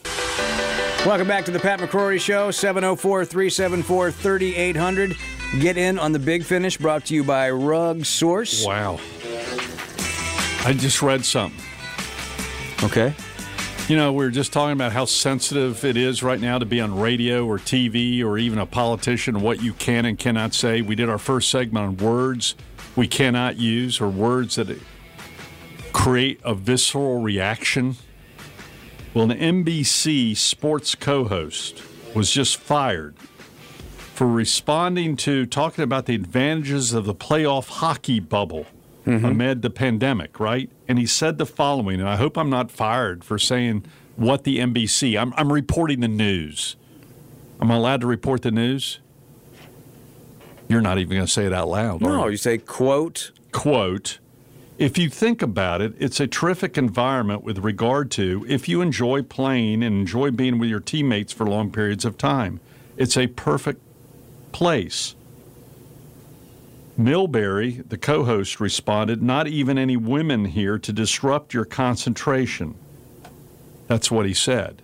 Welcome back to the Pat McCrory Show, 704 374 3800. Get in on the big finish brought to you by Rug Source. Wow. I just read something. Okay. You know, we were just talking about how sensitive it is right now to be on radio or TV or even a politician, what you can and cannot say. We did our first segment on words we cannot use or words that create a visceral reaction. Well, an NBC sports co host was just fired for responding to talking about the advantages of the playoff hockey bubble mm-hmm. amid the pandemic, right? And he said the following, and I hope I'm not fired for saying what the NBC, I'm, I'm reporting the news. I'm I allowed to report the news? You're not even going to say it out loud. No, you? you say quote. Quote. If you think about it, it's a terrific environment with regard to if you enjoy playing and enjoy being with your teammates for long periods of time. It's a perfect place. Milbury, the co host, responded, Not even any women here to disrupt your concentration. That's what he said.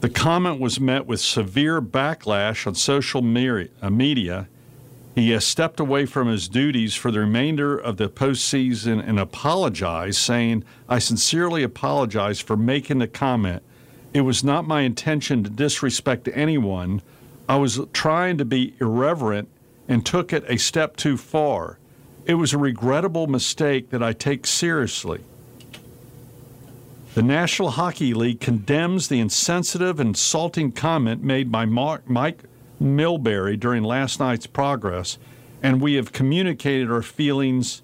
The comment was met with severe backlash on social uh, media. He has stepped away from his duties for the remainder of the postseason and apologized, saying, I sincerely apologize for making the comment. It was not my intention to disrespect anyone. I was trying to be irreverent and took it a step too far. It was a regrettable mistake that I take seriously. The National Hockey League condemns the insensitive and insulting comment made by Mike Milbury during last night's progress, and we have communicated our feelings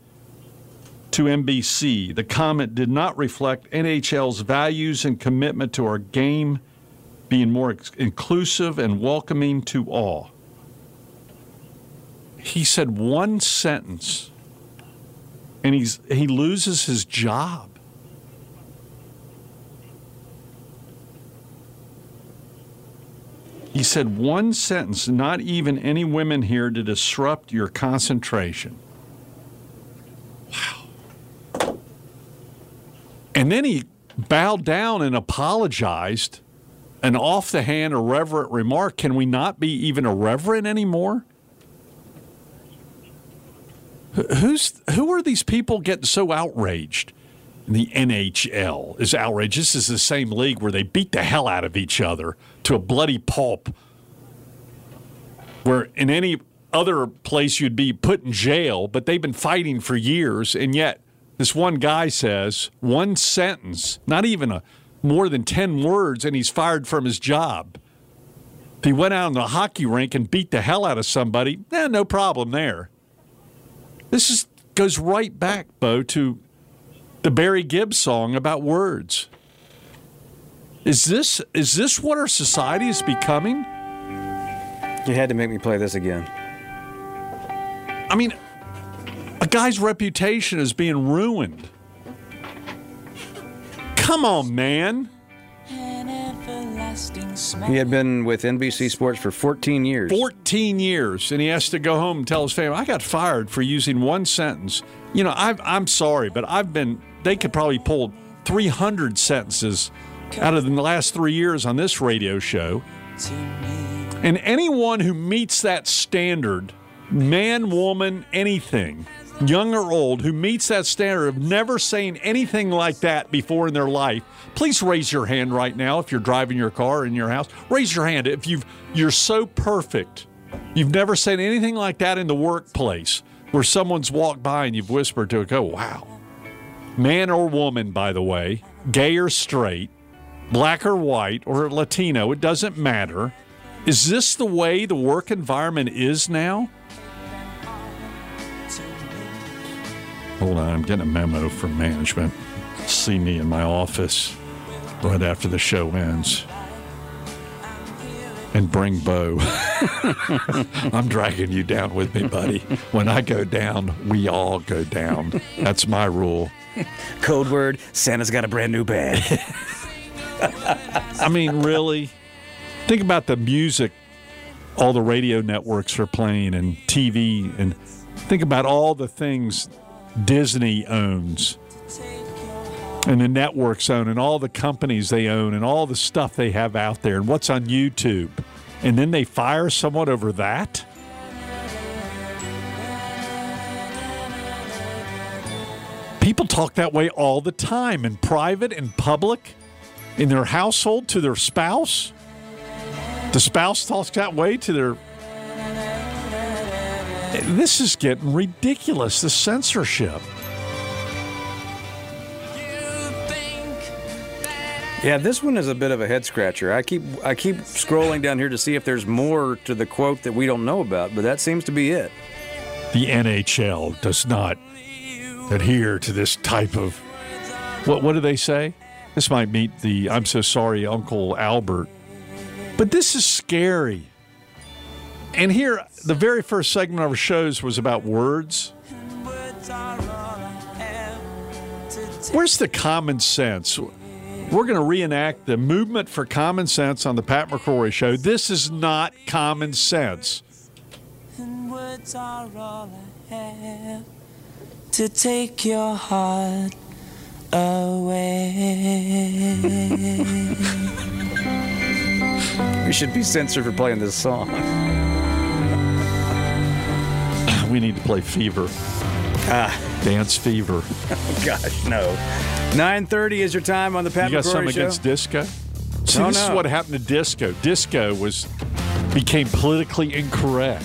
to NBC. The comment did not reflect NHL's values and commitment to our game being more inclusive and welcoming to all he said one sentence and he's he loses his job. He said one sentence, not even any women here to disrupt your concentration. Wow. And then he bowed down and apologized. An off the hand, irreverent remark. Can we not be even irreverent anymore? Who's who are these people getting so outraged? The NHL is outraged. This is the same league where they beat the hell out of each other to a bloody pulp. Where in any other place you'd be put in jail, but they've been fighting for years, and yet this one guy says one sentence, not even a more than ten words, and he's fired from his job. If he went out on the hockey rink and beat the hell out of somebody, eh, no problem there. This is, goes right back, Bo, to the Barry Gibb song about words. Is this is this what our society is becoming? You had to make me play this again. I mean, a guy's reputation is being ruined. Come on, man. He had been with NBC Sports for 14 years. 14 years, and he has to go home and tell his family, "I got fired for using one sentence." You know, i am sorry, but I've been. They could probably pull 300 sentences out of the last three years on this radio show. And anyone who meets that standard, man, woman, anything, young or old, who meets that standard of never saying anything like that before in their life, please raise your hand right now if you're driving your car in your house. Raise your hand if you've you're so perfect. You've never said anything like that in the workplace where someone's walked by and you've whispered to it, go, wow. Man or woman, by the way, gay or straight, black or white or Latino, it doesn't matter. Is this the way the work environment is now? Hold on, I'm getting a memo from management. See me in my office right after the show ends. and bring Bo. <laughs> I'm dragging you down with me, buddy. When I go down, we all go down. That's my rule. Code word Santa's got a brand new bag. <laughs> I mean, really? Think about the music all the radio networks are playing and TV, and think about all the things Disney owns and the networks own and all the companies they own and all the stuff they have out there and what's on YouTube. And then they fire someone over that? People talk that way all the time in private, in public, in their household to their spouse. The spouse talks that way to their. This is getting ridiculous, the censorship. Yeah, this one is a bit of a head scratcher. I keep I keep scrolling down here to see if there's more to the quote that we don't know about, but that seems to be it. The NHL does not adhere to this type of what what do they say? This might meet the I'm so sorry Uncle Albert. But this is scary. And here the very first segment of our shows was about words. Where's the common sense? We're going to reenact the movement for common sense on the Pat McCrory show. This is not common sense. And words are all I have to take your heart away. We should be censored for playing this song. <laughs> We need to play Fever. Ah. Dance Fever. Oh <laughs> gosh, no. 9:30 is your time on the Pat you got McCrory something show. against disco? See, Oh, this is what happened to disco. Disco was became politically incorrect.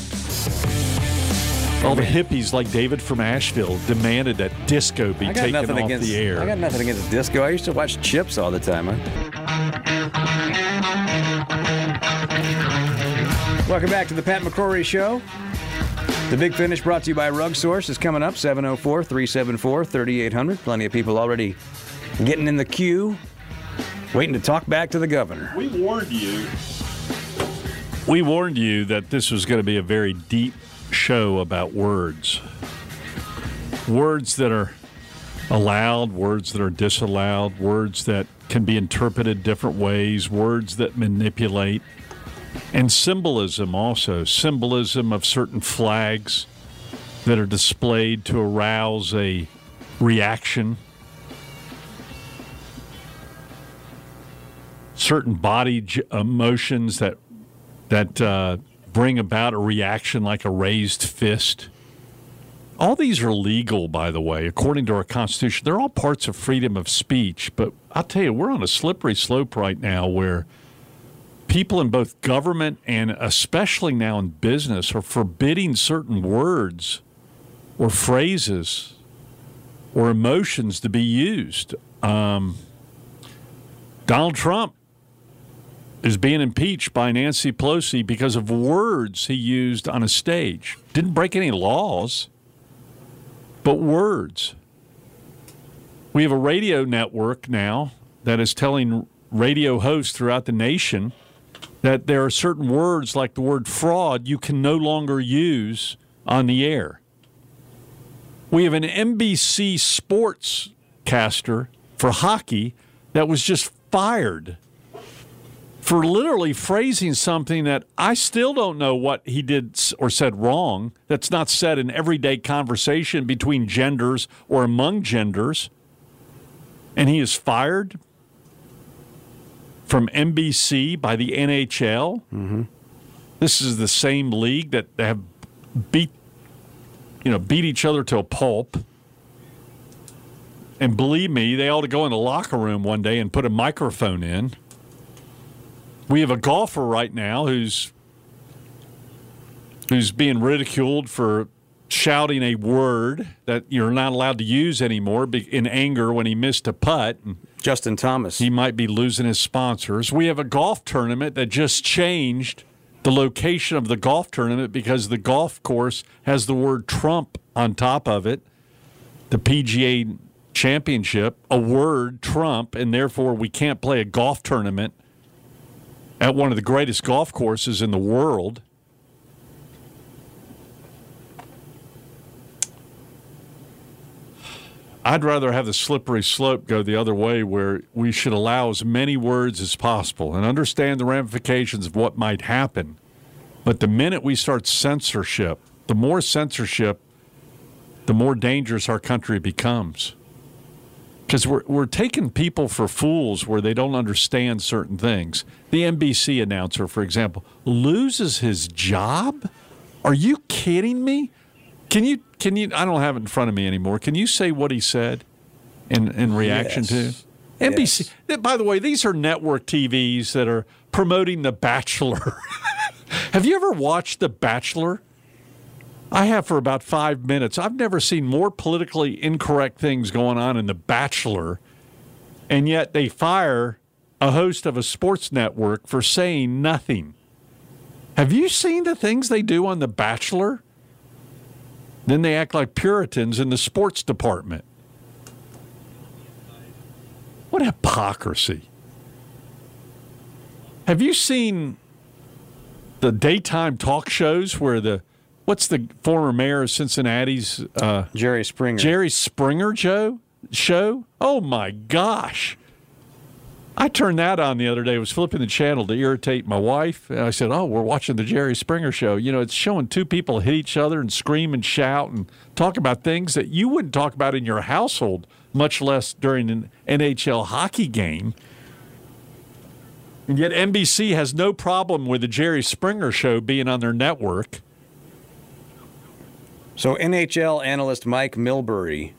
All the hippies, like David from Asheville, demanded that disco be I got taken nothing off against the air. I got nothing against disco. I used to watch Chips all the time. Huh? Welcome back to the Pat McCrory Show. The Big Finish brought to you by Rug Source is coming up 704 374 3800. Plenty of people already getting in the queue, waiting to talk back to the governor. We warned you. We warned you that this was going to be a very deep show about words. Words that are allowed, words that are disallowed, words that can be interpreted different ways, words that manipulate, and symbolism also. Symbolism of certain flags that are displayed to arouse a reaction. certain body emotions that that uh, bring about a reaction like a raised fist. All these are legal, by the way, according to our Constitution. They're all parts of freedom of speech. But I'll tell you, we're on a slippery slope right now where people in both government and especially now in business are forbidding certain words or phrases or emotions to be used. Um, Donald Trump is being impeached by Nancy Pelosi because of words he used on a stage. Didn't break any laws, but words. We have a radio network now that is telling radio hosts throughout the nation that there are certain words, like the word fraud, you can no longer use on the air. We have an NBC sports caster for hockey that was just fired for literally phrasing something that I still don't know what he did or said wrong. That's not said in everyday conversation between genders or among genders. And he is fired from NBC by the NHL. Mm-hmm. This is the same league that they have beat, you know, beat each other to a pulp. And believe me, they ought to go in the locker room one day and put a microphone in. We have a golfer right now who's who's being ridiculed for shouting a word that you're not allowed to use anymore in anger when he missed a putt. Justin Thomas. He might be losing his sponsors. We have a golf tournament that just changed the location of the golf tournament because the golf course has the word Trump on top of it. The PGA championship, a word Trump, and therefore we can't play a golf tournament at one of the greatest golf courses in the world. I'd rather have the slippery slope go the other way where we should allow as many words as possible and understand the ramifications of what might happen. But the minute we start censorship, the more censorship, the more dangerous our country becomes. Because we're, we're taking people for fools where they don't understand certain things. The NBC announcer, for example, loses his job? Are you kidding me? Can you can you I don't have it in front of me anymore. Can you say what he said in in reaction Yes. to NBC? By the way, these are network TVs that are promoting The Bachelor. <laughs> have you ever watched The Bachelor? I have for about five minutes. I've never seen more politically incorrect things going on in The Bachelor, and yet they fire a host of a sports network for saying nothing. Have you seen the things they do on The Bachelor? Then they act like Puritans in the sports department. What hypocrisy. Have you seen the daytime talk shows where the what's the former mayor of Cincinnati's uh, Jerry Springer. Jerry Springer Joe show? Oh my gosh. I turned that on the other day. I was flipping the channel to irritate my wife. And I said, Oh, we're watching the Jerry Springer show. You know, it's showing two people hit each other and scream and shout and talk about things that you wouldn't talk about in your household, much less during an NHL hockey game. And yet NBC has no problem with the Jerry Springer show being on their network. So NHL analyst Mike Milbury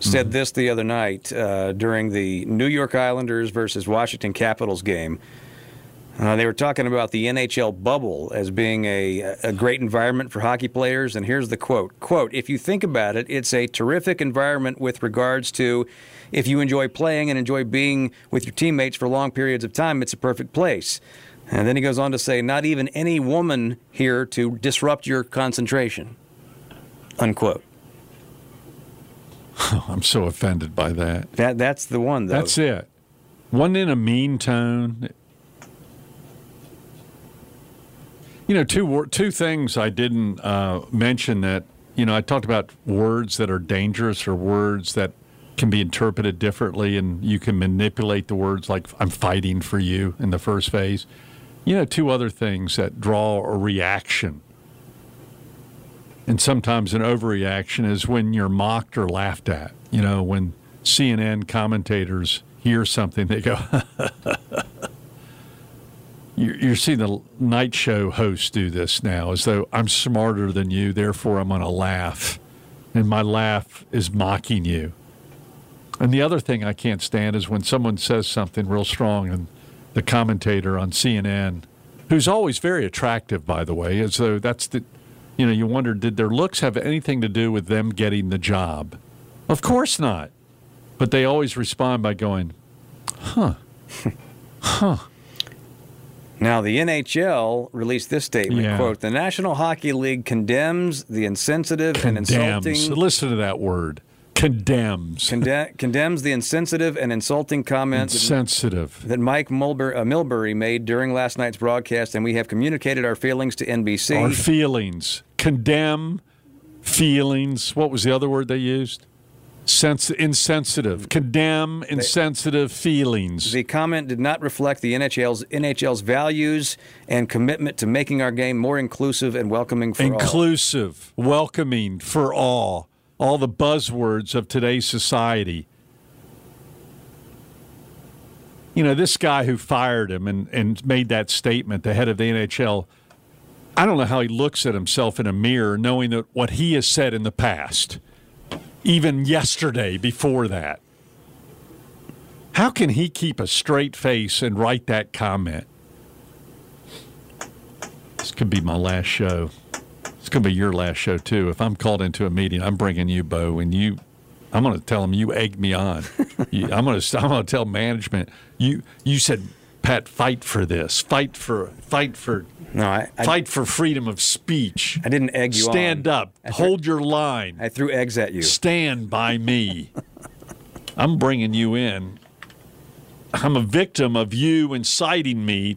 said this the other night uh, during the New York Islanders versus Washington Capitals game. Uh, they were talking about the NHL bubble as being a, a great environment for hockey players, and here's the quote: "Quote: If you think about it, it's a terrific environment with regards to if you enjoy playing and enjoy being with your teammates for long periods of time, it's a perfect place." And then he goes on to say, "Not even any woman here to disrupt your concentration." Unquote. <laughs> I'm so offended by that. That that's the one though. That's it. One in a mean tone. You know, two two things I didn't uh, mention that you know I talked about words that are dangerous or words that can be interpreted differently, and you can manipulate the words like "I'm fighting for you" in the first phase. You know, two other things that draw a reaction, and sometimes an overreaction is when you're mocked or laughed at. You know, when CNN commentators hear something, they go. <laughs> You're, seeing the night show hosts do this now, as though I'm smarter than you, therefore I'm going to laugh, and my laugh is mocking you. And the other thing I can't stand is when someone says something real strong, and the commentator on CNN, who's always very attractive, by the way, as though that's the, you know, you wonder, did their looks have anything to do with them getting the job? Of course not. But they always respond by going, huh, <laughs> huh. Now, the NHL released this statement, Yeah. quote, the National Hockey League condemns the insensitive and condemns. insulting Listen to that word. Condemns. conde- condemns the insensitive and insulting comments that- Insensitive. that Mike Mulber- uh, Milbury made during last night's broadcast, and we have communicated our feelings to NBC. Our feelings. Condemn feelings. What was the other word they used? Sense insensitive. Condemn insensitive feelings. the comment did not reflect the NHL's NHL's values and commitment to making our game more inclusive and welcoming for all. Inclusive, welcoming for all. All the buzzwords of today's society. You know, this guy who fired him and, and made that statement, the head of the NHL, I don't know how he looks at himself in a mirror knowing that what he has said in the past, even yesterday before that. How can he keep a straight face and write that comment? This could be my last show. Going to be your last show too. If I'm called into a meeting, I'm bringing you, Bo, and you. I'm going to tell them you egged me on. <laughs> You- I'm going to. I'm going to tell management you. You said, Pat, fight for this. Fight for. Fight for. No, I, I, fight for freedom of speech. I didn't egg you on Stand on. up. Threw- Hold your line. I threw eggs at you. Stand by me. <laughs> I'm bringing you in. I'm a victim of you inciting me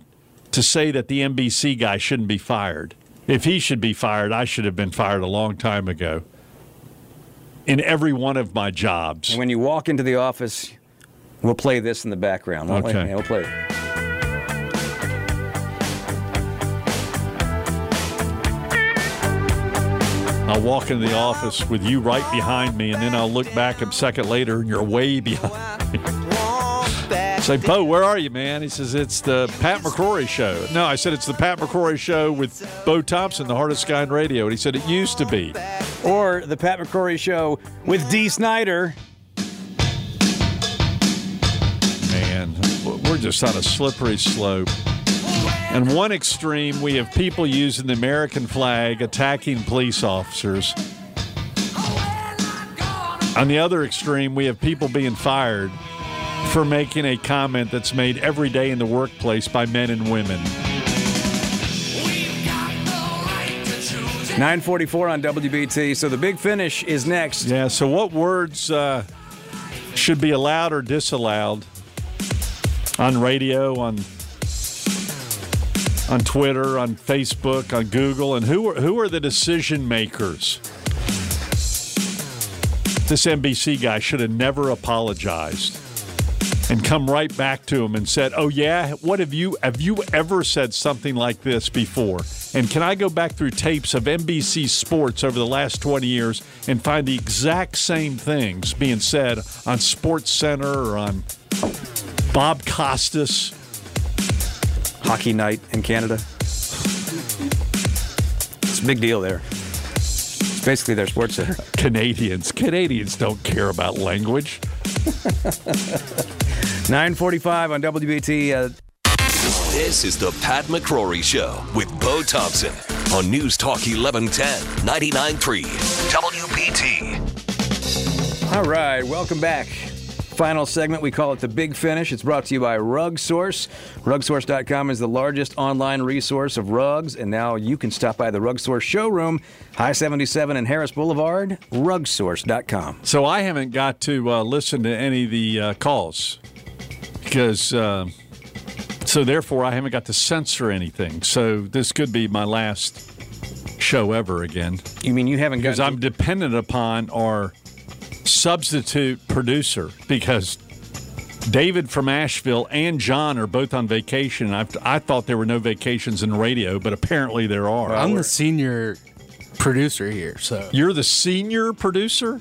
to say that the NBC guy shouldn't be fired. If he should be fired, I should have been fired a long time ago. In every one of my jobs. And when you walk into the office, we'll play this in the background. won't we? Okay. Yeah, we'll play it. I'll walk into the office with you right behind me, and then I'll look back a second later, and you're way behind me. <laughs> Say, Bo, where are you, man? He says, it's the Pat McCrory show. No, I said, it's the Pat McCrory show with Bo Thompson, the hardest guy in radio. And he said, it used to be. Or the Pat McCrory Show with Dee Snider. Man, we're just on a slippery slope. And one extreme, we have people using the American flag attacking police officers. On the other extreme, we have people being fired for making a comment that's made every day in the workplace by men and women. 944 on WBT. So the big finish is next. Yeah, so what words uh, should be allowed or disallowed on radio, on on Twitter, on Facebook, on Google, and who are who are the decision makers? This NBC guy should have never apologized and come right back to him and said, "Oh yeah, what have you have you ever said something like this before?" And can I go back through tapes of NBC Sports over the last 20 years and find the exact same things being said on Sports Center or on Bob Costas Hockey night in Canada. It's a big deal there. It's basically their sports center. Canadians. Canadians don't care about language. <laughs> 945 on WBT. Uh, This is the Pat McCrory Show with Bo Thompson on News Talk 1110, 99.3 WBT. all right, welcome back. Final segment, we call it the Big Finish. It's brought to you by Rug Source. RugSource.com is the largest online resource of rugs, and now you can stop by the Rug Source showroom, I-77 and Harris Boulevard, rugsource.com. So I haven't got to uh, listen to any of the uh, calls because, uh, so therefore, I haven't got to censor anything. So this could be my last show ever again. You mean you haven't Because gotten I'm dependent upon our substitute producer because David from Asheville and John are both on vacation. I, I thought there were no vacations in radio, but apparently there are. I'm the senior producer here, so You're the senior producer?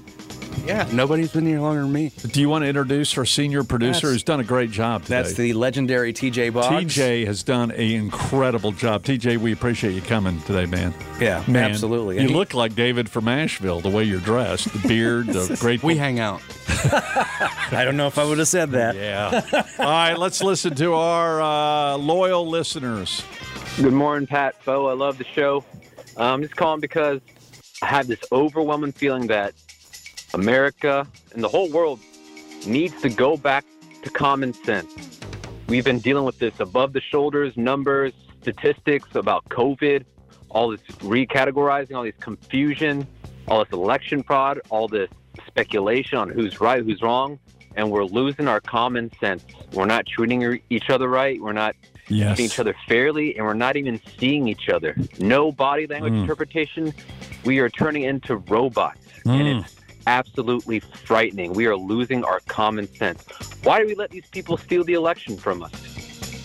Yeah, nobody's been here longer than me. Do you want to introduce our senior producer That's- who's done a great job today? That's the legendary TJ Boggs. TJ has done an incredible job. TJ, we appreciate you coming today, man. Yeah, Man, absolutely. You he- look like David from Asheville, the way you're dressed, the beard, the <laughs> great. We hang out. <laughs> I don't know if I would have said that. Yeah. All right, let's listen to our uh, loyal listeners. Good morning, Pat. Bo, I love the show. I'm just calling because I have this overwhelming feeling that America and the whole world needs to go back to common sense. We've been dealing with this above the shoulders numbers, statistics about COVID, all this recategorizing, all this confusion, all this election fraud, all this speculation on who's right, who's wrong, and we're losing our common sense. We're not treating each other right. We're not Yes. treating each other fairly, and we're not even seeing each other. No body language Mm. interpretation. We are turning into robots, Mm. and it's absolutely frightening. We are losing our common sense. Why do we let these people steal the election from us?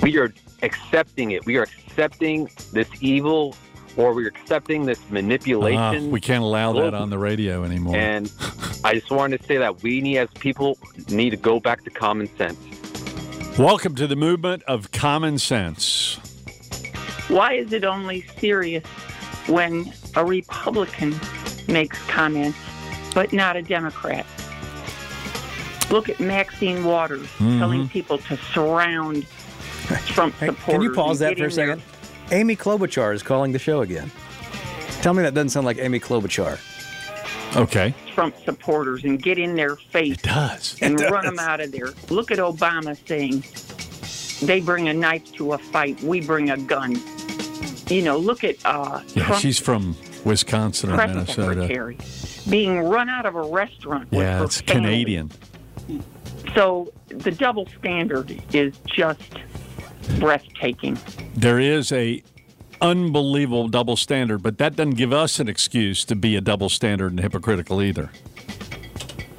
We are accepting it. We are accepting this evil, or we're accepting this manipulation. Uh, we can't allow that on the radio anymore. And I just wanted to say that we need, as people, need to go back to common sense. Welcome to the movement of common sense. Why is it only serious when a Republican makes comments, but not a Democrat? Look at Maxine Waters Mhm. telling people to surround Trump Hey, supporters. can you pause that for a in there. second? Amy Klobuchar is calling the show again. Tell me that doesn't sound like Amy Klobuchar. Okay. Trump supporters and get in their face It does. and It run them out of there. Look at Obama saying, they bring a knife to a fight, we bring a gun. You know, look at uh, Yeah, Trump she's from Wisconsin or Minnesota. secretary being run out of a restaurant. with Yeah, her it's family. Canadian. So the double standard is just breathtaking. There is a unbelievable double standard, but that doesn't give us an excuse to be a double standard and hypocritical either.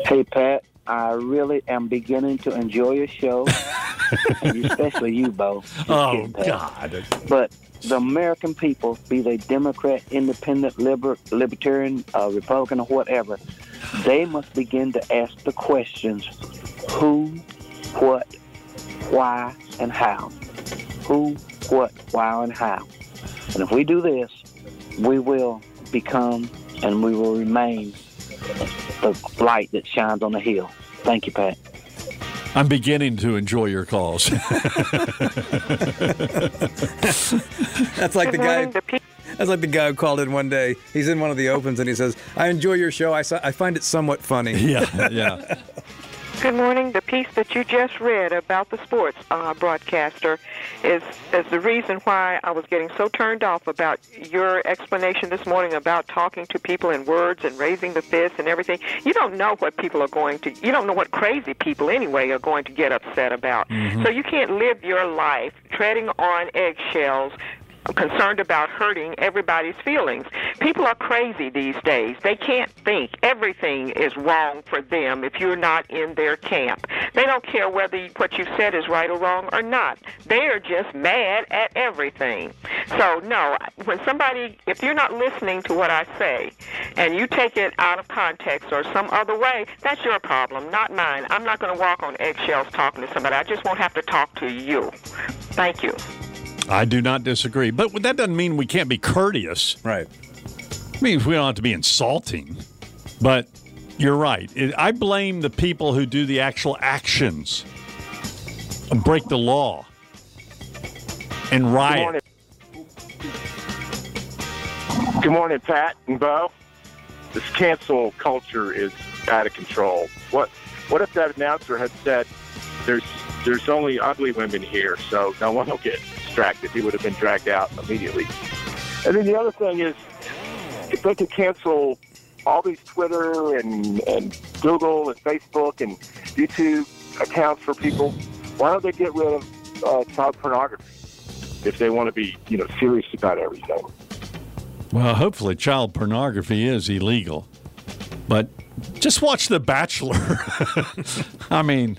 Hey, Pat, I really am beginning to enjoy your show, <laughs> and especially you, Bo. Just Oh, kidding, God. But the American people, be they Democrat, Independent, liber- Libertarian, uh, Republican, or whatever, they must begin to ask the questions who, what, why, and how. Who, what, why, and how. And if we do this, we will become and we will remain the light that shines on the hill. Thank you, Pat. I'm beginning to enjoy your calls. <laughs> That's like the guy. That's like the guy who called in one day. He's in one of the opens and he says, "I enjoy your show. I, I find it somewhat funny." Yeah, yeah. Good morning. The piece that you just read about the sports uh, broadcaster is is the reason why I was getting so turned off about your explanation this morning about talking to people in words and raising the fist and everything. You don't know what people are going to. You don't know what crazy people anyway are going to get upset about. Mhm. So you can't live your life treading on eggshells concerned about hurting everybody's feelings. People are crazy these days. They can't think. Everything is wrong for them if you're not in their camp. They don't care whether what you said is right or wrong or not. They are just mad at everything. So, no, when somebody, if you're not listening to what I say and you take it out of context or some other way, that's your problem, not mine. I'm not going to walk on eggshells talking to somebody. I just won't have to talk to you. Thank you. I do not disagree, but that doesn't mean we can't be courteous. Right. It means we don't have to be insulting. But you're right. It, I blame the people who do the actual actions, and break the law, and riot. Good morning, Pat and Bo. This cancel culture is out of control. What what if that announcer had said there's there's only ugly women here, so no one will get distracted. He would have been dragged out immediately. And then the other thing is if they could cancel all these Twitter and, and Google and Facebook and YouTube accounts for people, why don't they get rid of uh, child pornography if they want to be, you know, serious about everything? Well, hopefully, child pornography is illegal. But just watch The Bachelor. <laughs> I mean,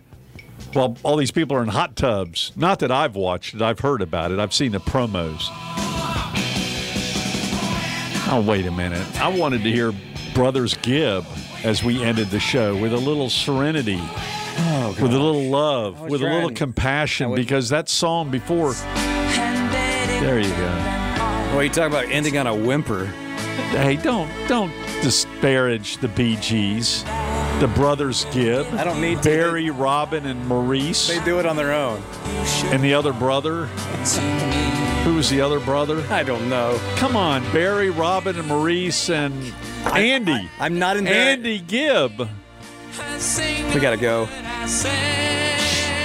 well, all these people are in hot tubs. Not that I've watched it, I've heard about it, I've seen the promos. Oh, wait a minute. I wanted to hear Brothers Gibb as we ended the show with a little serenity, oh, with a little love, with a little trying- compassion, because that song before. There you go. Well, you talk about ending on a whimper. Hey, don't don't disparage the Bee Gees, the brothers Gibb. I don't need to. Barry, Robin, and Maurice. They do it on their own. And the other brother. Who was the other brother? I don't know. Come on, Barry, Robin, and Maurice, and Andy. I, am not in there. Andy Gibb. We gotta go.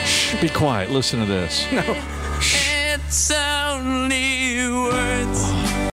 Shh, be quiet. Listen to this. No. It's only words.